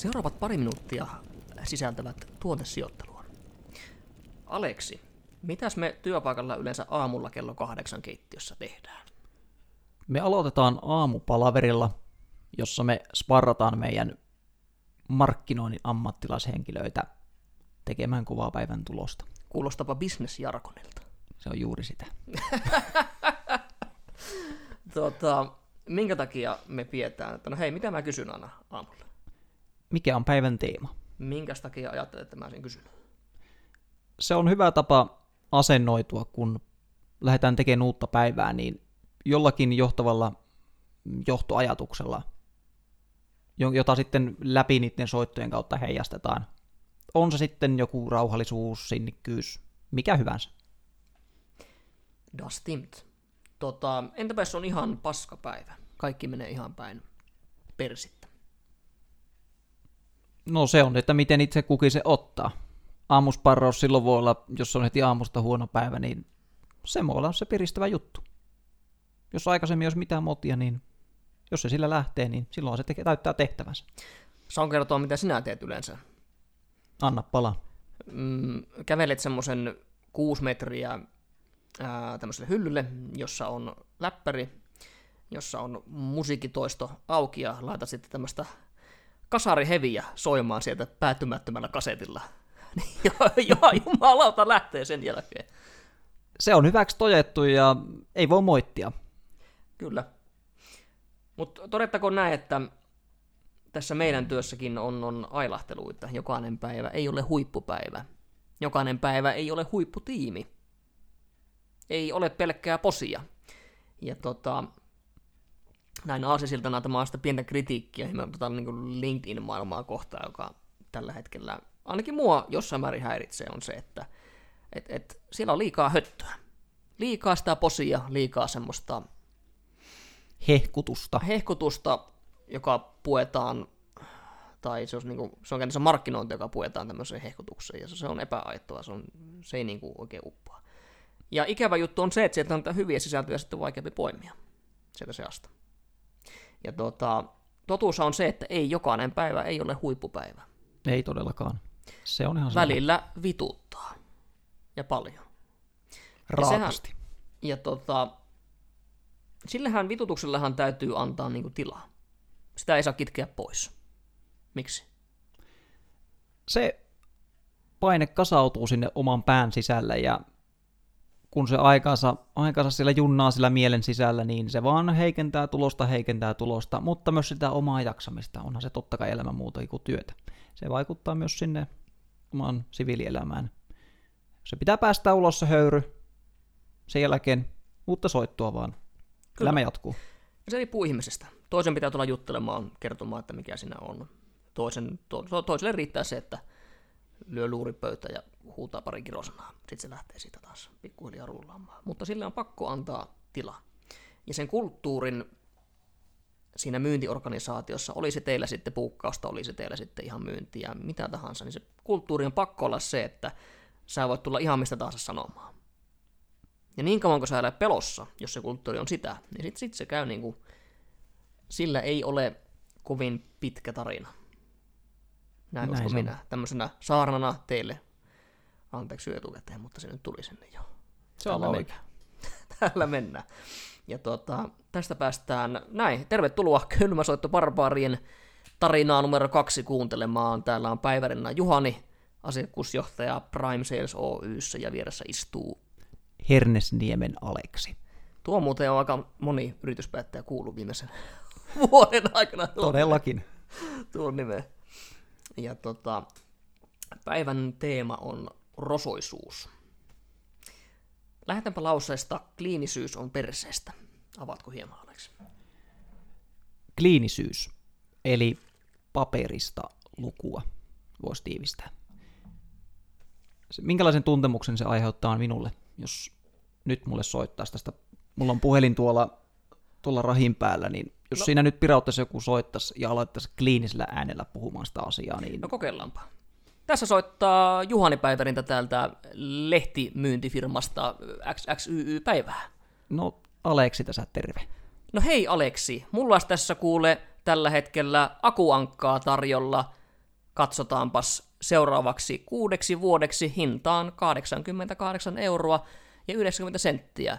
Seuraavat pari minuuttia sisältävät tuotesijoittelua. Aleksi, mitäs me työpaikalla yleensä aamulla kello kahdeksan keittiössä tehdään? Me aloitetaan aamupalaverilla, jossa me sparrataan meidän markkinoinnin ammattilaishenkilöitä tekemään kovaa päivän tulosta. Kuulostapa bisnesjarkonilta. Se on juuri sitä. Tota, minkä takia me pidetään, että no hei, mitä mä kysyn aina aamulla? Mikä on päivän teema? Minkä takia ajattelet, että mä sen kysyn? Se on hyvä tapa asennoitua, kun lähdetään tekemään uutta päivää, niin jollakin johtavalla johtoajatuksella, jota sitten läpi niiden soittojen kautta heijastetaan. On se sitten joku rauhallisuus, sinnikkyys, mikä hyvänsä. Das stimmt. Tota, entäpä jos on ihan paskapäivä? Kaikki menee ihan päin persittä. No se on, että miten itse kukin se ottaa. Aamusparraus silloin voi olla, jos on heti aamusta huono päivä, niin se voi olla se piristävä juttu. Jos aikaisemmin olisi mitään motia, niin jos se sillä lähtee, niin silloin se tekee, täyttää tehtävänsä. Saan kertoa, mitä sinä teet yleensä. Anna pala. Mm, kävelet semmoisen kuusi metriä ää, tämmöiselle hyllylle, jossa on läppäri, jossa on musiikitoisto auki ja laitat sitten tämmöistä kasariheviä soimaan sieltä päättymättömällä kasetilla. ja, ja jumalauta lähtee sen jälkeen. Se on hyväksi tojettu ja ei voi moittia. Kyllä. Mutta todettakoon näin, että tässä meidän työssäkin on, on ailahteluita. Jokainen päivä ei ole huippupäivä. Jokainen päivä ei ole huipputiimi. Ei ole pelkkää posia. Ja tota, näin aasisiltana tämä on sitä pientä kritiikkiä tota, niin LinkedIn-maailmaa kohtaan, joka tällä hetkellä ainakin mua jossain määrin häiritsee, on se, että et, et, siellä on liikaa höttöä. Liikaa sitä posia, liikaa semmoista hehkutusta. Hehkutusta, joka puetaan, tai se on, niin kuin, se on käytännössä markkinointi, joka puetaan tämmöiseen hehkutukseen, ja se on epäaittoa, se, on, se ei niin kuin oikein uppoa. Ja ikävä juttu on se, että sieltä on hyviä sisältöjä sitten vaikeampi poimia sieltä seasta. Ja tota, totuus on se, että ei jokainen päivä ei ole huippupäivä. Ei todellakaan. Se on ihan Välillä sama. vituttaa. Ja paljon. Raakasti. Ja, sehän, ja tota, sillähän vitutuksellehan täytyy antaa niinku tilaa. Sitä ei saa kitkeä pois. Miksi? Se paine kasautuu sinne oman pään sisälle ja kun se aikansa, aikansa sillä junnaa sillä mielen sisällä, niin se vaan heikentää tulosta, heikentää tulosta, mutta myös sitä omaa jaksamista. Onhan se totta kai elämä muuta kuin työtä. Se vaikuttaa myös sinne omaan siviilielämään. Se pitää päästä ulos se höyry, sen jälkeen uutta soittua vaan. Kyllä. Elämä jatkuu. Se riippuu ihmisestä. Toisen pitää tulla juttelemaan, kertomaan, että mikä sinä on. Toisen, to, toiselle riittää se, että lyö luuripöytä ja huutaa pari kirosanaa. Sitten se lähtee siitä taas pikkuhiljaa rullaamaan. Mutta sille on pakko antaa tila. Ja sen kulttuurin siinä myyntiorganisaatiossa, oli se teillä sitten puukkausta, oli se teillä sitten ihan myyntiä, mitä tahansa, niin se kulttuuri on pakko olla se, että sä voit tulla ihan mistä tahansa sanomaan. Ja niin kauan kun sä elät pelossa, jos se kulttuuri on sitä, niin sitten sit se käy niin kuin, sillä ei ole kovin pitkä tarina. Näin, Näin uskon minä. Tämmöisenä saarnana teille anteeksi etukäteen, mutta se nyt tuli sinne jo. Se on oikein. Täällä mennään. Ja tuota, tästä päästään näin. Tervetuloa Kylmäsoitto Barbaarien tarinaa numero kaksi kuuntelemaan. Täällä on päivärinä Juhani, asiakkuusjohtaja Prime Sales Oyssä ja vieressä istuu Hernesniemen Aleksi. Tuo muuten on aika moni yrityspäättäjä kuullut viimeisen vuoden aikana. Todellakin. Tuon nimen. Ja tota, päivän teema on rosoisuus. Lähdetäänpä lauseesta, kliinisyys on perseestä. Avaatko hieman, Aleksi? Kliinisyys, eli paperista lukua, voisi tiivistää. Minkälaisen tuntemuksen se aiheuttaa minulle, jos nyt mulle soittaisi tästä, mulla on puhelin tuolla, tuolla rahin päällä, niin jos no. siinä nyt pirauttaisi joku soittaisi ja aloittaisi kliinisellä äänellä puhumaan sitä asiaa, niin... No kokeillaanpa. Tässä soittaa Juhani Päivärintä täältä lehtimyyntifirmasta XXYY Päivää. No, Aleksi tässä terve. No hei Aleksi, mulla olisi tässä kuule tällä hetkellä akuankkaa tarjolla katsotaanpas seuraavaksi kuudeksi vuodeksi hintaan 88 euroa ja 90 senttiä.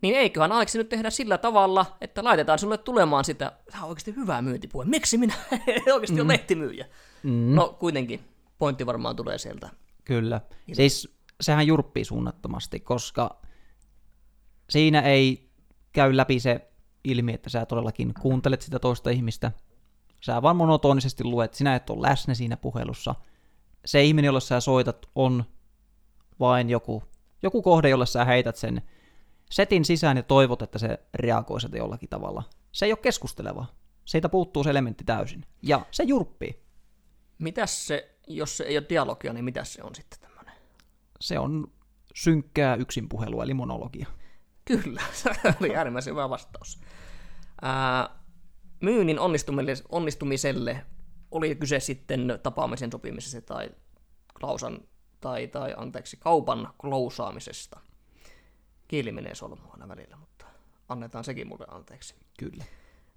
Niin eiköhän Aleksi nyt tehdä sillä tavalla, että laitetaan sulle tulemaan sitä, tämä on oikeasti hyvää myyntipuhe. Miksi minä oikeasti mm. ole lehtimyyjä? Mm. No kuitenkin, pointti varmaan tulee sieltä. Kyllä. Siis sehän jurppii suunnattomasti, koska siinä ei käy läpi se ilmi, että sä todellakin kuuntelet sitä toista ihmistä. Sä vaan monotonisesti luet, sinä et ole läsnä siinä puhelussa. Se ihminen, jolle sä soitat, on vain joku, joku kohde, jolle sä heität sen setin sisään ja toivot, että se reagoi sitä jollakin tavalla. Se ei ole keskusteleva. Siitä puuttuu se elementti täysin. Ja se jurppii. Mitäs se, jos se ei ole dialogia, niin mitä se on sitten tämmöinen? Se on synkkää yksinpuhelua, eli monologia. Kyllä, se oli äärimmäisen hyvä vastaus. Ää, myynnin onnistumiselle, onnistumiselle oli kyse sitten tapaamisen sopimisesta tai klausan tai, tai anteeksi, kaupan klousaamisesta. Kieli menee solmua aina välillä, mutta annetaan sekin mulle anteeksi. Kyllä.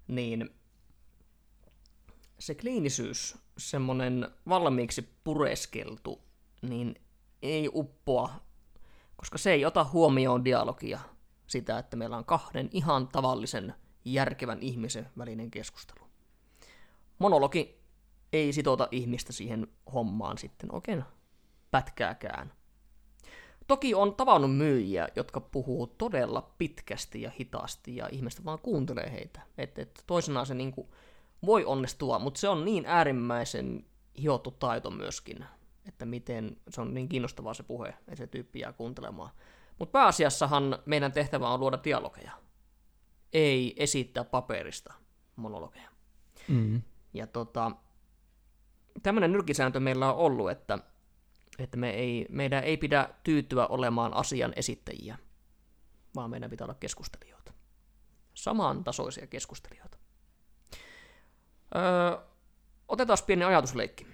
Niin se kliinisyys, semmoinen valmiiksi pureskeltu, niin ei uppoa, koska se ei ota huomioon dialogia, sitä, että meillä on kahden ihan tavallisen järkevän ihmisen välinen keskustelu. Monologi ei sitota ihmistä siihen hommaan sitten oikein pätkääkään. Toki on tavannut myyjiä, jotka puhuu todella pitkästi ja hitaasti, ja ihmiset vaan kuuntelee heitä. Että et toisenaan se niinku voi onnistua, mutta se on niin äärimmäisen hiottu taito myöskin, että miten se on niin kiinnostavaa se puhe, että se tyyppi jää kuuntelemaan. Mutta pääasiassahan meidän tehtävä on luoda dialogeja, ei esittää paperista monologeja. Mm. Ja tota, tämmöinen nyrkisääntö meillä on ollut, että, että me ei, meidän ei pidä tyytyä olemaan asian esittäjiä, vaan meidän pitää olla keskustelijoita. Samantasoisia keskustelijoita. Öö, otetaan pieni ajatusleikki.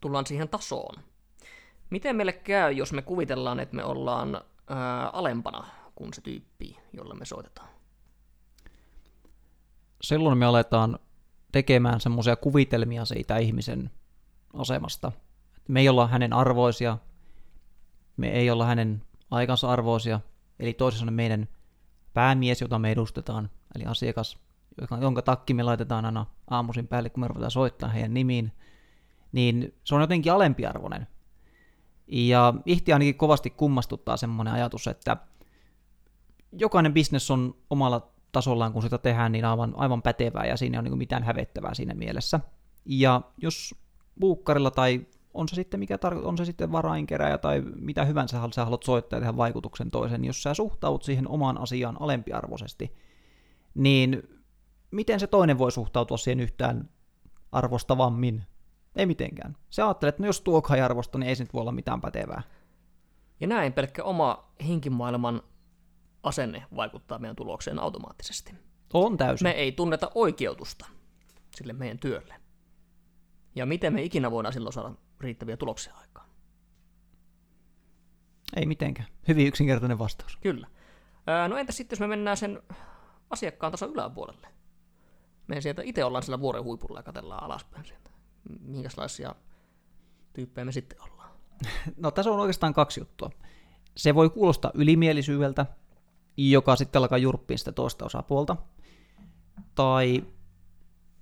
Tullaan siihen tasoon. Miten meille käy, jos me kuvitellaan, että me ollaan ää, alempana kuin se tyyppi, jolle me soitetaan? Silloin me aletaan tekemään semmoisia kuvitelmia siitä ihmisen asemasta. Me ei olla hänen arvoisia, me ei olla hänen aikansa arvoisia, eli toisin sanoen meidän päämies, jota me edustetaan, eli asiakas, jonka takki me laitetaan aina aamuisin päälle, kun me ruvetaan soittaa heidän nimiin, niin se on jotenkin alempiarvoinen. Ja ihti ainakin kovasti kummastuttaa semmoinen ajatus, että jokainen bisnes on omalla tasollaan, kun sitä tehdään, niin aivan, aivan pätevää ja siinä ei ole niin mitään hävettävää siinä mielessä. Ja jos buukkarilla tai on se sitten mikä tar- on se sitten varainkeräjä tai mitä hyvänsä sä haluat soittaa ja tehdä vaikutuksen toisen, niin jos sä suhtaut siihen omaan asiaan alempiarvoisesti, niin miten se toinen voi suhtautua siihen yhtään arvostavammin? Ei mitenkään. Se ajattelee, että no jos tuo ei arvosta, niin ei se nyt voi olla mitään pätevää. Ja näin pelkkä oma henkimaailman asenne vaikuttaa meidän tulokseen automaattisesti. On täysin. Me ei tunneta oikeutusta sille meidän työlle. Ja miten me ikinä voidaan silloin saada riittäviä tuloksia aikaan? Ei mitenkään. Hyvin yksinkertainen vastaus. Kyllä. No entä sitten, jos me mennään sen asiakkaan tason yläpuolelle? Me sieltä itse ollaan sillä vuoren huipulla ja katellaan alaspäin sieltä minkälaisia tyyppejä me sitten ollaan? No tässä on oikeastaan kaksi juttua. Se voi kuulostaa ylimielisyydeltä, joka sitten alkaa jurppiin sitä toista osapuolta. Tai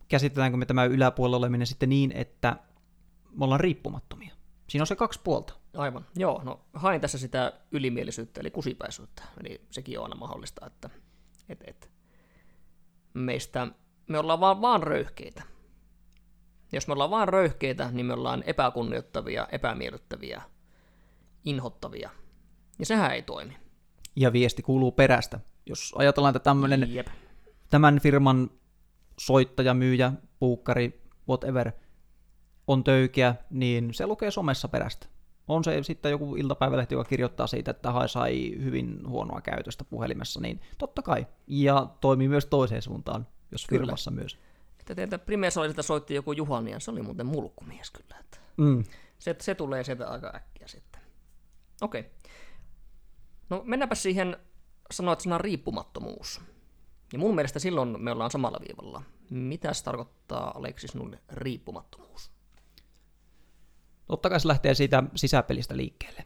käsitetäänkö me tämä yläpuolella oleminen sitten niin, että me ollaan riippumattomia. Siinä on se kaksi puolta. Aivan, joo. No hain tässä sitä ylimielisyyttä, eli kusipäisyyttä. Eli sekin on aina mahdollista, että et, et, meistä me ollaan vaan, vaan röyhkeitä. Jos me ollaan vain röyhkeitä, niin me ollaan epäkunnioittavia, epämiellyttäviä, inhottavia. Ja sehän ei toimi. Ja viesti kuuluu perästä. Jos ajatellaan, että tämmöinen, tämän firman soittaja, myyjä, puukkari, whatever, on töykeä, niin se lukee somessa perästä. On se sitten joku iltapäivälehti, joka kirjoittaa siitä, että hai sai hyvin huonoa käytöstä puhelimessa, niin totta kai. Ja toimii myös toiseen suuntaan, jos Kyllä. firmassa myös. Että teiltä Primesolisilta soitti joku Juhani, ja se oli muuten mulkkumies kyllä. Että mm. se, se tulee sieltä aika äkkiä sitten. Okei. Okay. No mennäänpä siihen, sanoit sanan riippumattomuus. Ja mun mielestä silloin me ollaan samalla viivalla. Mitä se tarkoittaa, Aleksi, sinulle riippumattomuus? Totta kai se lähtee siitä sisäpelistä liikkeelle.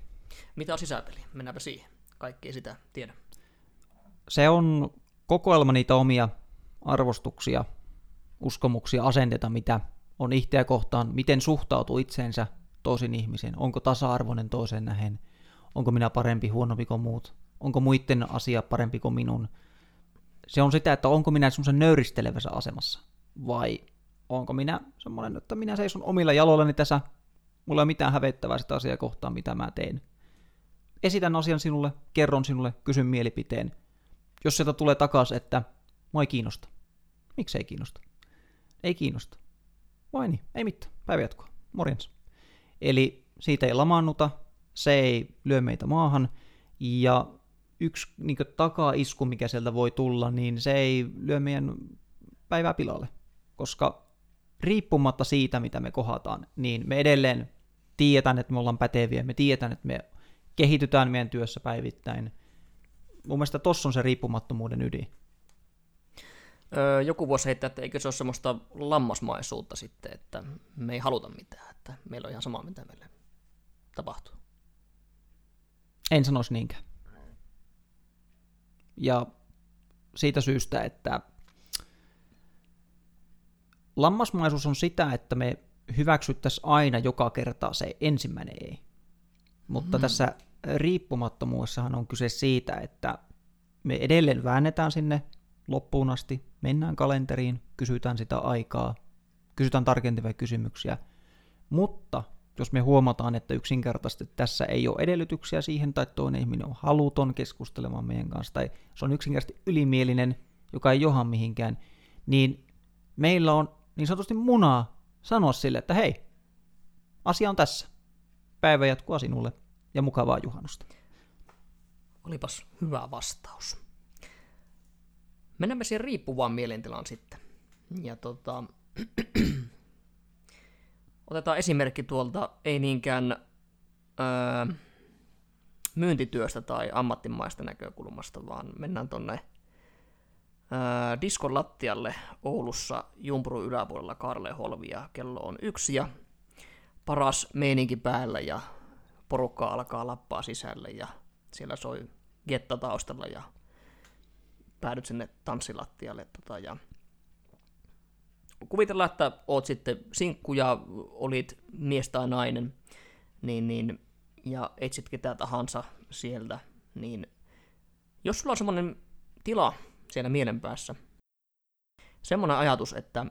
Mitä on sisäpeli? Mennäänpä siihen. Kaikki ei sitä tiedä. Se on kokoelma niitä omia arvostuksia, uskomuksia, asenteita, mitä on itseä kohtaan, miten suhtautuu itseensä toisen ihmisen, onko tasa-arvoinen toisen nähen, onko minä parempi, huonompi kuin muut, onko muiden asia parempi kuin minun. Se on sitä, että onko minä semmoisen nöyristelevässä asemassa, vai onko minä semmoinen, että minä seison omilla jaloillani tässä, mulla ei ole mitään hävettävää sitä asiaa kohtaan, mitä mä teen. Esitän asian sinulle, kerron sinulle, kysyn mielipiteen. Jos sieltä tulee takaisin, että mua ei kiinnosta. Miksi ei kiinnosta? Ei kiinnosta. Vai niin, ei mitään. Päivä jatkoa. Morjens. Eli siitä ei lamaannuta, se ei lyö meitä maahan, ja yksi niin takaisku, mikä sieltä voi tulla, niin se ei lyö meidän päivää pilalle, koska riippumatta siitä, mitä me kohataan, niin me edelleen tiedetään, että me ollaan päteviä, me tiedetään, että me kehitytään meidän työssä päivittäin. Mun mielestä tossa on se riippumattomuuden ydin. Öö, joku voisi heittää, että eikö se ole semmoista lammasmaisuutta sitten, että me ei haluta mitään, että meillä on ihan sama, mitä meille tapahtuu. En sanoisi niinkään. Ja siitä syystä, että lammasmaisuus on sitä, että me hyväksyttäisiin aina joka kerta se ensimmäinen ei. Mutta mm. tässä riippumattomuudessahan on kyse siitä, että me edelleen väännetään sinne loppuun asti, mennään kalenteriin, kysytään sitä aikaa, kysytään tarkentavia kysymyksiä, mutta jos me huomataan, että yksinkertaisesti tässä ei ole edellytyksiä siihen, tai toinen ihminen on haluton keskustelemaan meidän kanssa, tai se on yksinkertaisesti ylimielinen, joka ei joha mihinkään, niin meillä on niin sanotusti munaa sanoa sille, että hei, asia on tässä. Päivä jatkuu sinulle ja mukavaa juhannusta. Olipas hyvä vastaus. Mennäänpä siihen riippuvaan mielentilaan sitten. Ja tota, otetaan esimerkki tuolta, ei niinkään öö, myyntityöstä tai ammattimaista näkökulmasta, vaan mennään tonne öö, diskon lattialle Oulussa Jumpru yläpuolella Karle Holvia. Kello on yksi ja paras meininki päällä ja porukka alkaa lappaa sisälle ja siellä soi getta taustalla ja päädyt sinne tanssilattialle. Tota, ja kuvitellaan, että oot sitten sinkku ja olit mies tai nainen, niin, niin, ja etsit ketä tahansa sieltä, niin jos sulla on semmoinen tila siellä mielenpäässä, semmoinen ajatus, että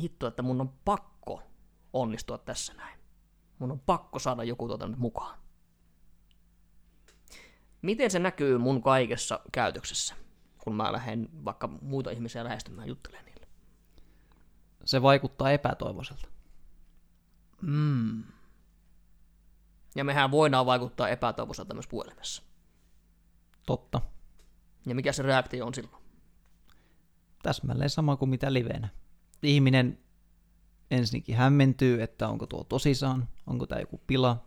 hitto, että mun on pakko onnistua tässä näin. Mun on pakko saada joku tuota mukaan. Miten se näkyy mun kaikessa käytöksessä, kun mä lähden vaikka muita ihmisiä lähestymään juttelemaan niille? Se vaikuttaa epätoivoiselta. Mm. Ja mehän voidaan vaikuttaa epätoivoiselta myös puhelimessa. Totta. Ja mikä se reaktio on silloin? Täsmälleen sama kuin mitä livenä. Ihminen ensinnäkin hämmentyy, että onko tuo tosissaan, onko tämä joku pila,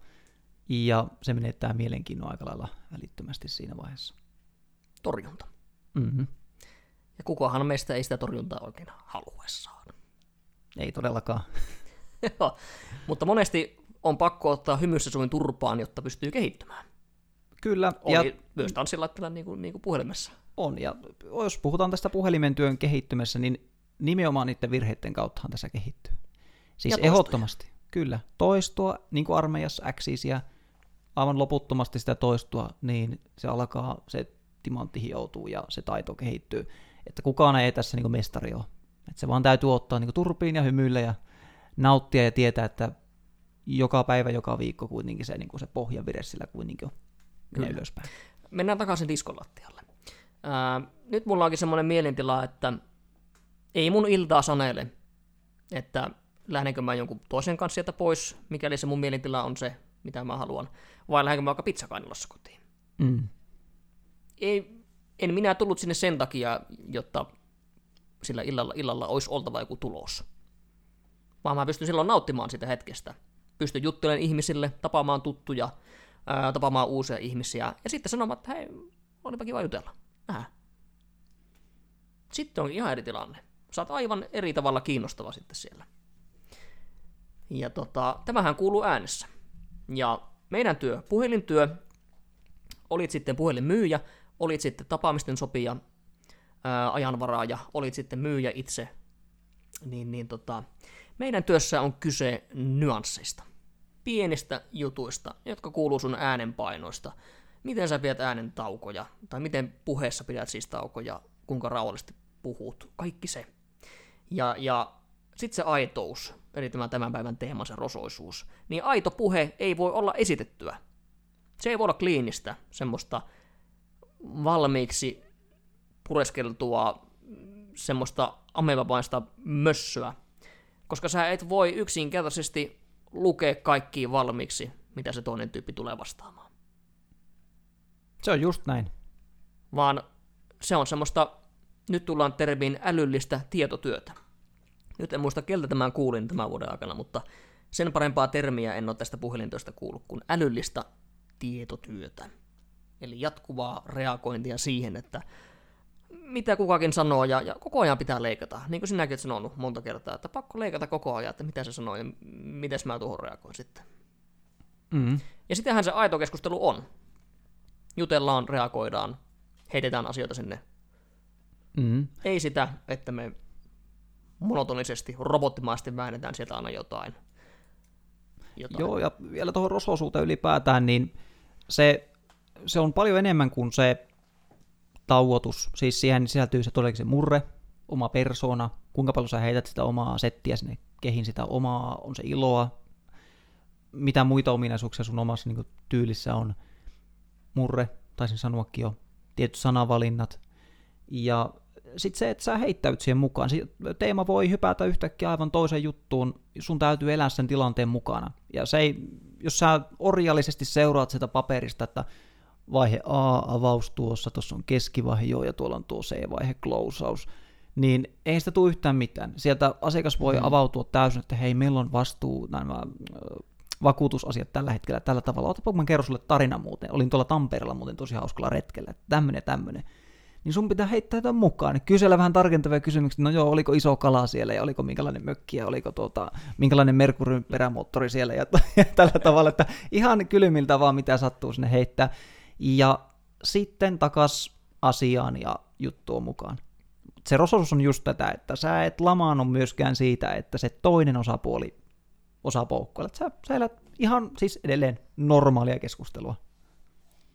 ja se menettää mielenkiinnon aika lailla välittömästi siinä vaiheessa. Torjunta. Mm-hmm. Ja kukahan meistä ei sitä torjuntaa oikein haluessaan. Ei todellakaan. Mutta monesti on pakko ottaa hymyssä suin turpaan, jotta pystyy kehittymään. Kyllä. Oli ja myös tanssilattila niin kuin, niin kuin puhelimessa. On, ja jos puhutaan tästä puhelimen työn kehittymässä, niin nimenomaan niiden virheiden kauttahan tässä kehittyy. Siis ehdottomasti, kyllä. Toistua, niin kuin armeijassa äksiisiä, aivan loputtomasti sitä toistua, niin se alkaa, se timantti hioutuu ja se taito kehittyy. Että kukaan ei tässä niin mestari ole. Että se vaan täytyy ottaa niin turpiin ja hymyillä ja nauttia ja tietää, että joka päivä, joka viikko kuitenkin se, niin kuin se pohjavire sillä kuitenkin on Kyllä. ylöspäin. Mennään takaisin diskolattialle. Ää, nyt mulla onkin semmoinen mielentila, että ei mun iltaa sanele, että lähdenkö mä jonkun toisen kanssa sieltä pois, mikäli se mun mielentila on se, mitä mä haluan, vai lähdenkö mä vaikka pizzakainilassa kotiin. Mm. Ei, en minä tullut sinne sen takia, jotta sillä illalla, illalla olisi oltava joku tulos. Vaan mä pystyn silloin nauttimaan sitä hetkestä. Pystyn juttelemaan ihmisille, tapaamaan tuttuja, ää, tapaamaan uusia ihmisiä, ja sitten sanomaan, että hei, olipa kiva jutella. Nähdään. Sitten on ihan eri tilanne. Oot aivan eri tavalla kiinnostava sitten siellä. Ja tota, tämähän kuuluu äänessä. Ja meidän työ, puhelintyö, olit sitten puhelinmyyjä, olit sitten tapaamisten sopija, ajanvaraaja, olit sitten myyjä itse, niin, niin tota, meidän työssä on kyse nyansseista. Pienistä jutuista, jotka kuuluu sun äänenpainoista. Miten sä pidät äänen taukoja, tai miten puheessa pidät siis taukoja, kuinka rauhallisesti puhut, kaikki se. Ja, ja sitten se aitous, eli tämä tämän päivän teema, se rosoisuus. Niin aito puhe ei voi olla esitettyä. Se ei voi olla kliinistä, semmoista valmiiksi pureskeltua, semmoista amevapaista mössöä, koska sä et voi yksinkertaisesti lukea kaikkiin valmiiksi, mitä se toinen tyyppi tulee vastaamaan. Se on just näin. Vaan se on semmoista, nyt tullaan termiin älyllistä tietotyötä. Nyt en muista, keltä tämän kuulin tämän vuoden aikana, mutta sen parempaa termiä en ole tästä puhelintoista kuullut kuin älyllistä tietotyötä. Eli jatkuvaa reagointia siihen, että mitä kukakin sanoo, ja, ja koko ajan pitää leikata. Niin kuin sinäkin olet sanonut monta kertaa, että pakko leikata koko ajan, että mitä se sanoo ja miten mä tuohon reagoin sitten. Mm. Ja sitähän se aito keskustelu on. Jutellaan, reagoidaan, heitetään asioita sinne. Mm. Ei sitä, että me monotonisesti, robottimaisesti väännetään sieltä aina jotain. jotain. Joo, ja vielä tuohon rososuuteen ylipäätään, niin se, se on paljon enemmän kuin se tauotus. Siis siihen sisältyy se todellakin se murre, oma persona, kuinka paljon sä heität sitä omaa settiä sinne kehin sitä omaa, on se iloa, mitä muita ominaisuuksia sun omassa niin tyylissä on. Murre, taisin sanoakin jo, tietyt sanavalinnat. Ja sitten se, että sä heittäyt siihen mukaan. Se teema voi hypätä yhtäkkiä aivan toiseen juttuun, sun täytyy elää sen tilanteen mukana. Ja se ei, jos sä orjallisesti seuraat sitä paperista, että vaihe A, avaus tuossa, tuossa on keskivaihe, joo, ja tuolla on tuo C-vaihe, closeaus, niin ei sitä tule yhtään mitään. Sieltä asiakas voi mm. avautua täysin, että hei, meillä on vastuu nämä vakuutusasiat tällä hetkellä tällä tavalla. Otapa, kun mä kerron sulle tarina muuten. Olin tuolla Tampereella muuten tosi hauskalla retkellä, tämmönen tämmönen. Niin sun pitää heittää tämän mukaan. Kysellä vähän tarkentavia kysymyksiä, no joo, oliko iso kala siellä ja oliko minkälainen mökki ja oliko tuota, minkälainen Merkuryn perämoottori siellä ja, ja tällä tavalla, että ihan kylmiltä vaan mitä sattuu sinne heittää. Ja sitten takas asiaan ja juttuun mukaan. Se rososus on just tätä, että sä et lamaannu myöskään siitä, että se toinen osapuoli osaa poukkoilla. Sä, sä elät ihan siis edelleen normaalia keskustelua.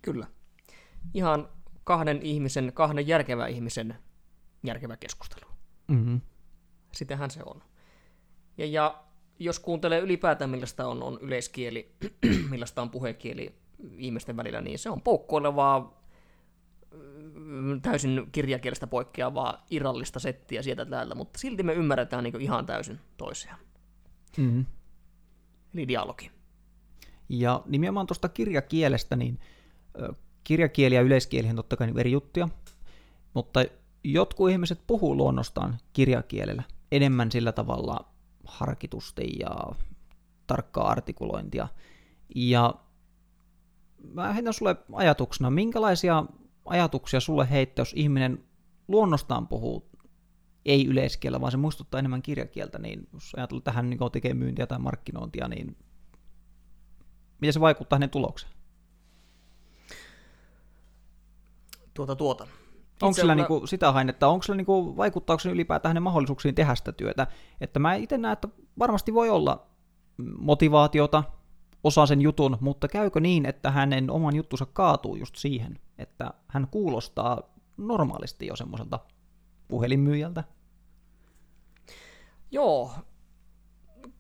Kyllä. Ihan kahden ihmisen, kahden järkevän ihmisen järkevä keskustelu. Mm-hmm. Sitähän se on. Ja, ja jos kuuntelee ylipäätään, millaista on, on yleiskieli, millaista on puhekieli ihmisten välillä, niin se on poukkoilevaa, mm, täysin kirjakielestä poikkeavaa irrallista settiä sieltä täältä, mutta silti me ymmärretään niin ihan täysin toisiaan. Mm-hmm. Eli dialogi. Ja nimenomaan tuosta kirjakielestä, niin kirjakieli ja yleiskieli on totta kai eri juttuja, mutta jotkut ihmiset puhuu luonnostaan kirjakielellä enemmän sillä tavalla harkitusti ja tarkkaa artikulointia. Ja mä heitän sulle ajatuksena, minkälaisia ajatuksia sulle heittää, jos ihminen luonnostaan puhuu ei yleiskielellä, vaan se muistuttaa enemmän kirjakieltä, niin jos ajatellaan tähän niin tekee myyntiä tai markkinointia, niin miten se vaikuttaa hänen tulokseen? Tuota tuota. Onko sillä mä... niinku sitä hainetta, onko sillä niinku, vaikuttaako se ylipäätään hänen mahdollisuuksiin tehdä sitä työtä? Että mä itse näen, että varmasti voi olla motivaatiota, osaa sen jutun, mutta käykö niin, että hänen oman juttunsa kaatuu just siihen, että hän kuulostaa normaalisti jo semmoiselta puhelinmyyjältä? Joo,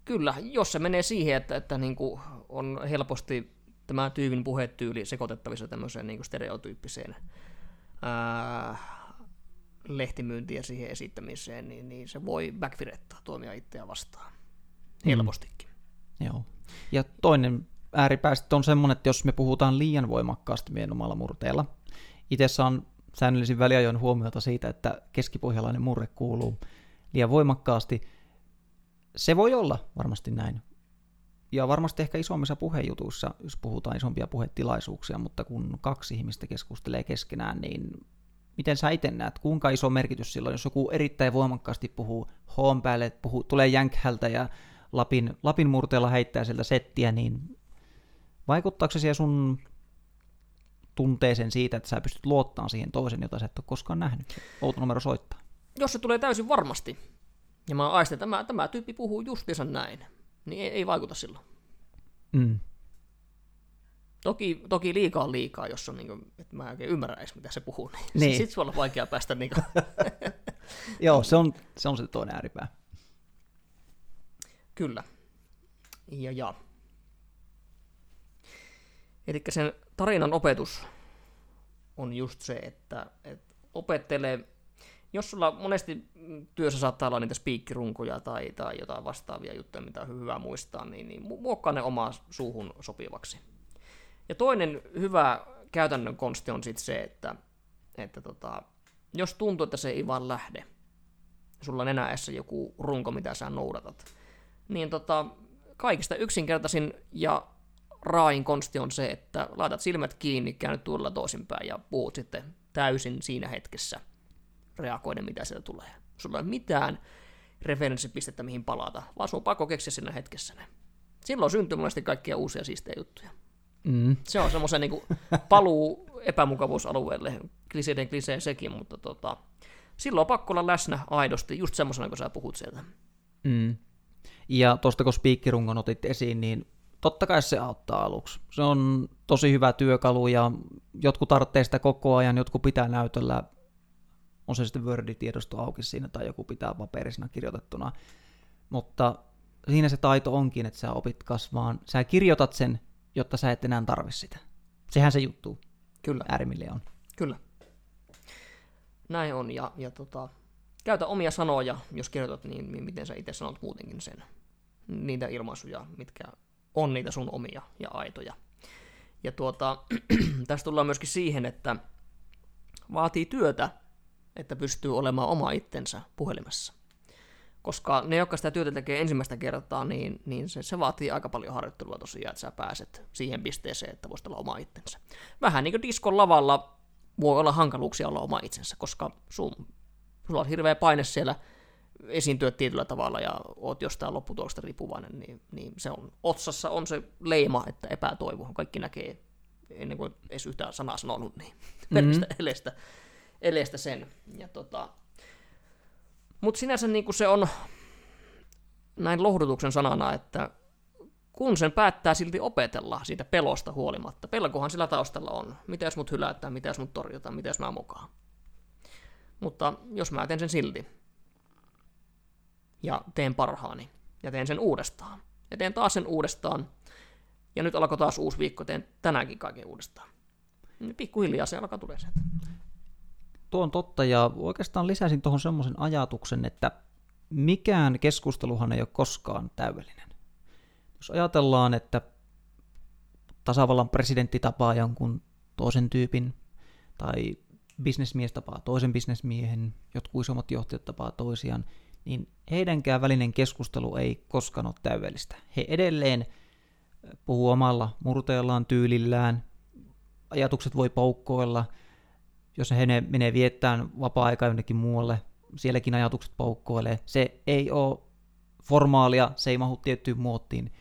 kyllä, jos se menee siihen, että, että niin kuin on helposti tämä tyyvin puhetyyli sekoitettavissa tämmöiseen niin kuin stereotyyppiseen ää, lehtimyyntiin ja siihen esittämiseen, niin, niin se voi backfirettaa toimia itseä vastaan. Mm. Helpostikin. Mm. Joo. Ja toinen ääripäästä on semmoinen, että jos me puhutaan liian voimakkaasti meidän omalla murteella, itse saan säännöllisin väliajoin huomiota siitä, että keskipohjalainen murre kuuluu liian voimakkaasti. Se voi olla varmasti näin. Ja varmasti ehkä isommissa puhejutuissa, jos puhutaan isompia puhetilaisuuksia, mutta kun kaksi ihmistä keskustelee keskenään, niin miten sä itse näet, kuinka iso merkitys silloin, jos joku erittäin voimakkaasti puhuu hoon päälle, puhuu, tulee jänkhältä ja Lapin, Lapin murteella heittää sieltä settiä, niin vaikuttaako se siihen sun tunteeseen siitä, että sä pystyt luottamaan siihen toisen, jota sä et ole koskaan nähnyt? Outo numero soittaa. Jos se tulee täysin varmasti, ja mä aistin, että tämä, tämä tyyppi puhuu justiinsa näin, niin ei, ei vaikuta silloin. Mm. Toki, toki liikaa on liikaa, jos on, niin kuin, että mä en oikein ymmärrä edes, mitä se puhuu. Niin, Niin. Sitten se on vaikea päästä niin kuin, Joo, se on, se on se toinen ääripää. Kyllä. Ja ja. Eli sen tarinan opetus on just se, että, että opettelee, jos sulla monesti työssä saattaa olla niitä spiikkirunkoja tai, tai jotain vastaavia juttuja, mitä on hyvä muistaa, niin, niin mu- muokkaa ne omaa suuhun sopivaksi. Ja toinen hyvä käytännön konsti on sitten se, että, että tota, jos tuntuu, että se ei vaan lähde, sulla on nenäessä joku runko, mitä sä noudatat, niin tota, kaikista yksinkertaisin ja raain konsti on se, että laitat silmät kiinni, käännyt tuolla toisinpäin ja puhut sitten täysin siinä hetkessä reagoiden, mitä sieltä tulee. Sulla ei ole mitään referenssipistettä, mihin palata, vaan sun on pakko keksiä siinä hetkessä ne. Silloin syntyy monesti kaikkia uusia siistejä juttuja. Mm. Se on semmoisen niin paluu epämukavuusalueelle, kliseiden klisee sekin, mutta tota, silloin on pakko olla läsnä aidosti, just semmoisena, kun sä puhut sieltä. Mm. Ja tuosta kun spiikkirungon otit esiin, niin totta kai se auttaa aluksi. Se on tosi hyvä työkalu ja jotkut tarvitsee sitä koko ajan, jotkut pitää näytöllä, on se sitten Word-tiedosto auki siinä tai joku pitää paperisena kirjoitettuna. Mutta siinä se taito onkin, että sä opit kasvaan. Sä kirjoitat sen, jotta sä et enää tarvi sitä. Sehän se juttu Kyllä. äärimmilleen on. Kyllä. Näin on, ja, ja tota, käytä omia sanoja, jos kirjoitat, niin, niin miten sä itse sanot muutenkin sen. Niitä ilmaisuja, mitkä on niitä sun omia ja aitoja. Ja tuota, tästä tullaan myöskin siihen, että vaatii työtä, että pystyy olemaan oma itsensä puhelimessa. Koska ne, jotka sitä työtä tekee ensimmäistä kertaa, niin, niin se, se vaatii aika paljon harjoittelua tosiaan, että sä pääset siihen pisteeseen, että voisit olla oma itsensä. Vähän niin kuin diskon lavalla voi olla hankaluuksia olla oma itsensä, koska sun, sulla on hirveä paine siellä esiintyä tietyllä tavalla ja oot jostain lopputuloksesta riippuvainen, niin, niin se on, otsassa on se leima, että epätoivo. Kaikki näkee ennen kuin edes yhtään sanaa sanonut, niin mm-hmm. elestä, elestä sen. Ja tota, mutta sinänsä niin kuin se on näin lohdutuksen sanana, että kun sen päättää silti opetella siitä pelosta huolimatta, pelkohan sillä taustalla on. Mitä jos mut hylätään, mitä jos mut torjutaan, mitä jos mä mukaan. Mutta jos mä teen sen silti, ja teen parhaani, ja teen sen uudestaan, ja teen taas sen uudestaan, ja nyt alkoi taas uusi viikko, teen tänäänkin kaiken uudestaan. Niin pikkuhiljaa se alkaa tulee sieltä. Tuo on totta, ja oikeastaan lisäsin tuohon semmoisen ajatuksen, että mikään keskusteluhan ei ole koskaan täydellinen. Jos ajatellaan, että tasavallan presidentti tapaa jonkun toisen tyypin, tai bisnesmies tapaa toisen bisnesmiehen, jotkut isommat johtajat tapaa toisiaan, niin heidänkään välinen keskustelu ei koskaan ole täydellistä. He edelleen puhuu omalla murteellaan, tyylillään, ajatukset voi poukkoilla, jos he ne menee viettämään vapaa-aikaa jonnekin muualle, sielläkin ajatukset poukkoilee. Se ei ole formaalia, se ei mahu tiettyyn muottiin.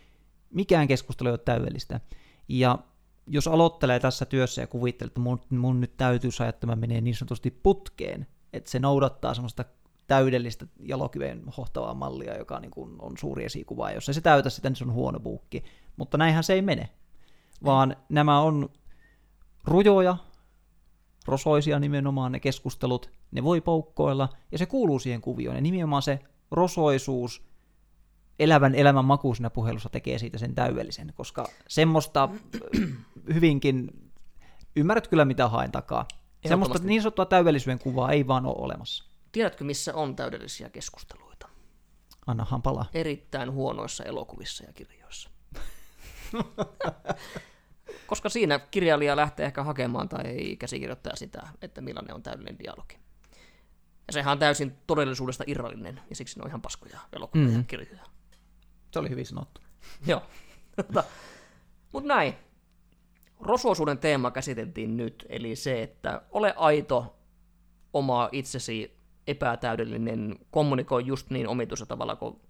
Mikään keskustelu ei ole täydellistä. Ja jos aloittelee tässä työssä ja kuvittelee, että mun, mun nyt täytyy saada, että mä menee niin sanotusti putkeen, että se noudattaa semmoista täydellistä jalokiveen hohtavaa mallia, joka niin kuin on suuri esikuva, ja jos ei se täytä sitä, niin se on huono buukki. Mutta näinhän se ei mene, vaan nämä on rujoja, rosoisia nimenomaan ne keskustelut, ne voi poukkoilla, ja se kuuluu siihen kuvioon, ja nimenomaan se rosoisuus, elävän elämän maku siinä puhelussa tekee siitä sen täydellisen, koska semmoista hyvinkin, ymmärrät kyllä mitä haen takaa, semmoista niin sanottua täydellisyyden kuvaa ei vaan ole olemassa. Tiedätkö, missä on täydellisiä keskusteluita? Annahan palaa. Erittäin huonoissa elokuvissa ja kirjoissa. Koska siinä kirjailija lähtee ehkä hakemaan tai käsikirjoittaja sitä, että millainen on täydellinen dialogi. Ja sehän on täysin todellisuudesta irrallinen, ja siksi ne on ihan paskoja elokuvia mm. ja kirjoja. Se oli hyvin sanottu. Joo. Mutta näin. Rosuosuuden teema käsiteltiin nyt, eli se, että ole aito oma itsesi epätäydellinen, kommunikoi just niin omituisella tavalla kuin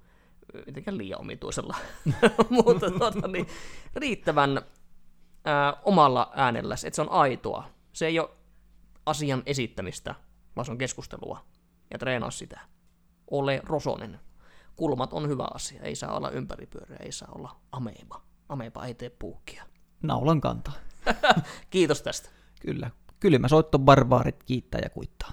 mitenkään liian omituisella, mutta tuota, niin, riittävän ää, omalla äänellä, että se on aitoa. Se ei ole asian esittämistä, vaan se on keskustelua ja treenaa sitä. Ole rosonen. Kulmat on hyvä asia, ei saa olla ympäripyöreä, ei saa olla ameba. Ameba ei tee puukkia. Naulan kantaa. Kiitos tästä. Kyllä. Kylmä soitto barbaarit kiittää ja kuittaa.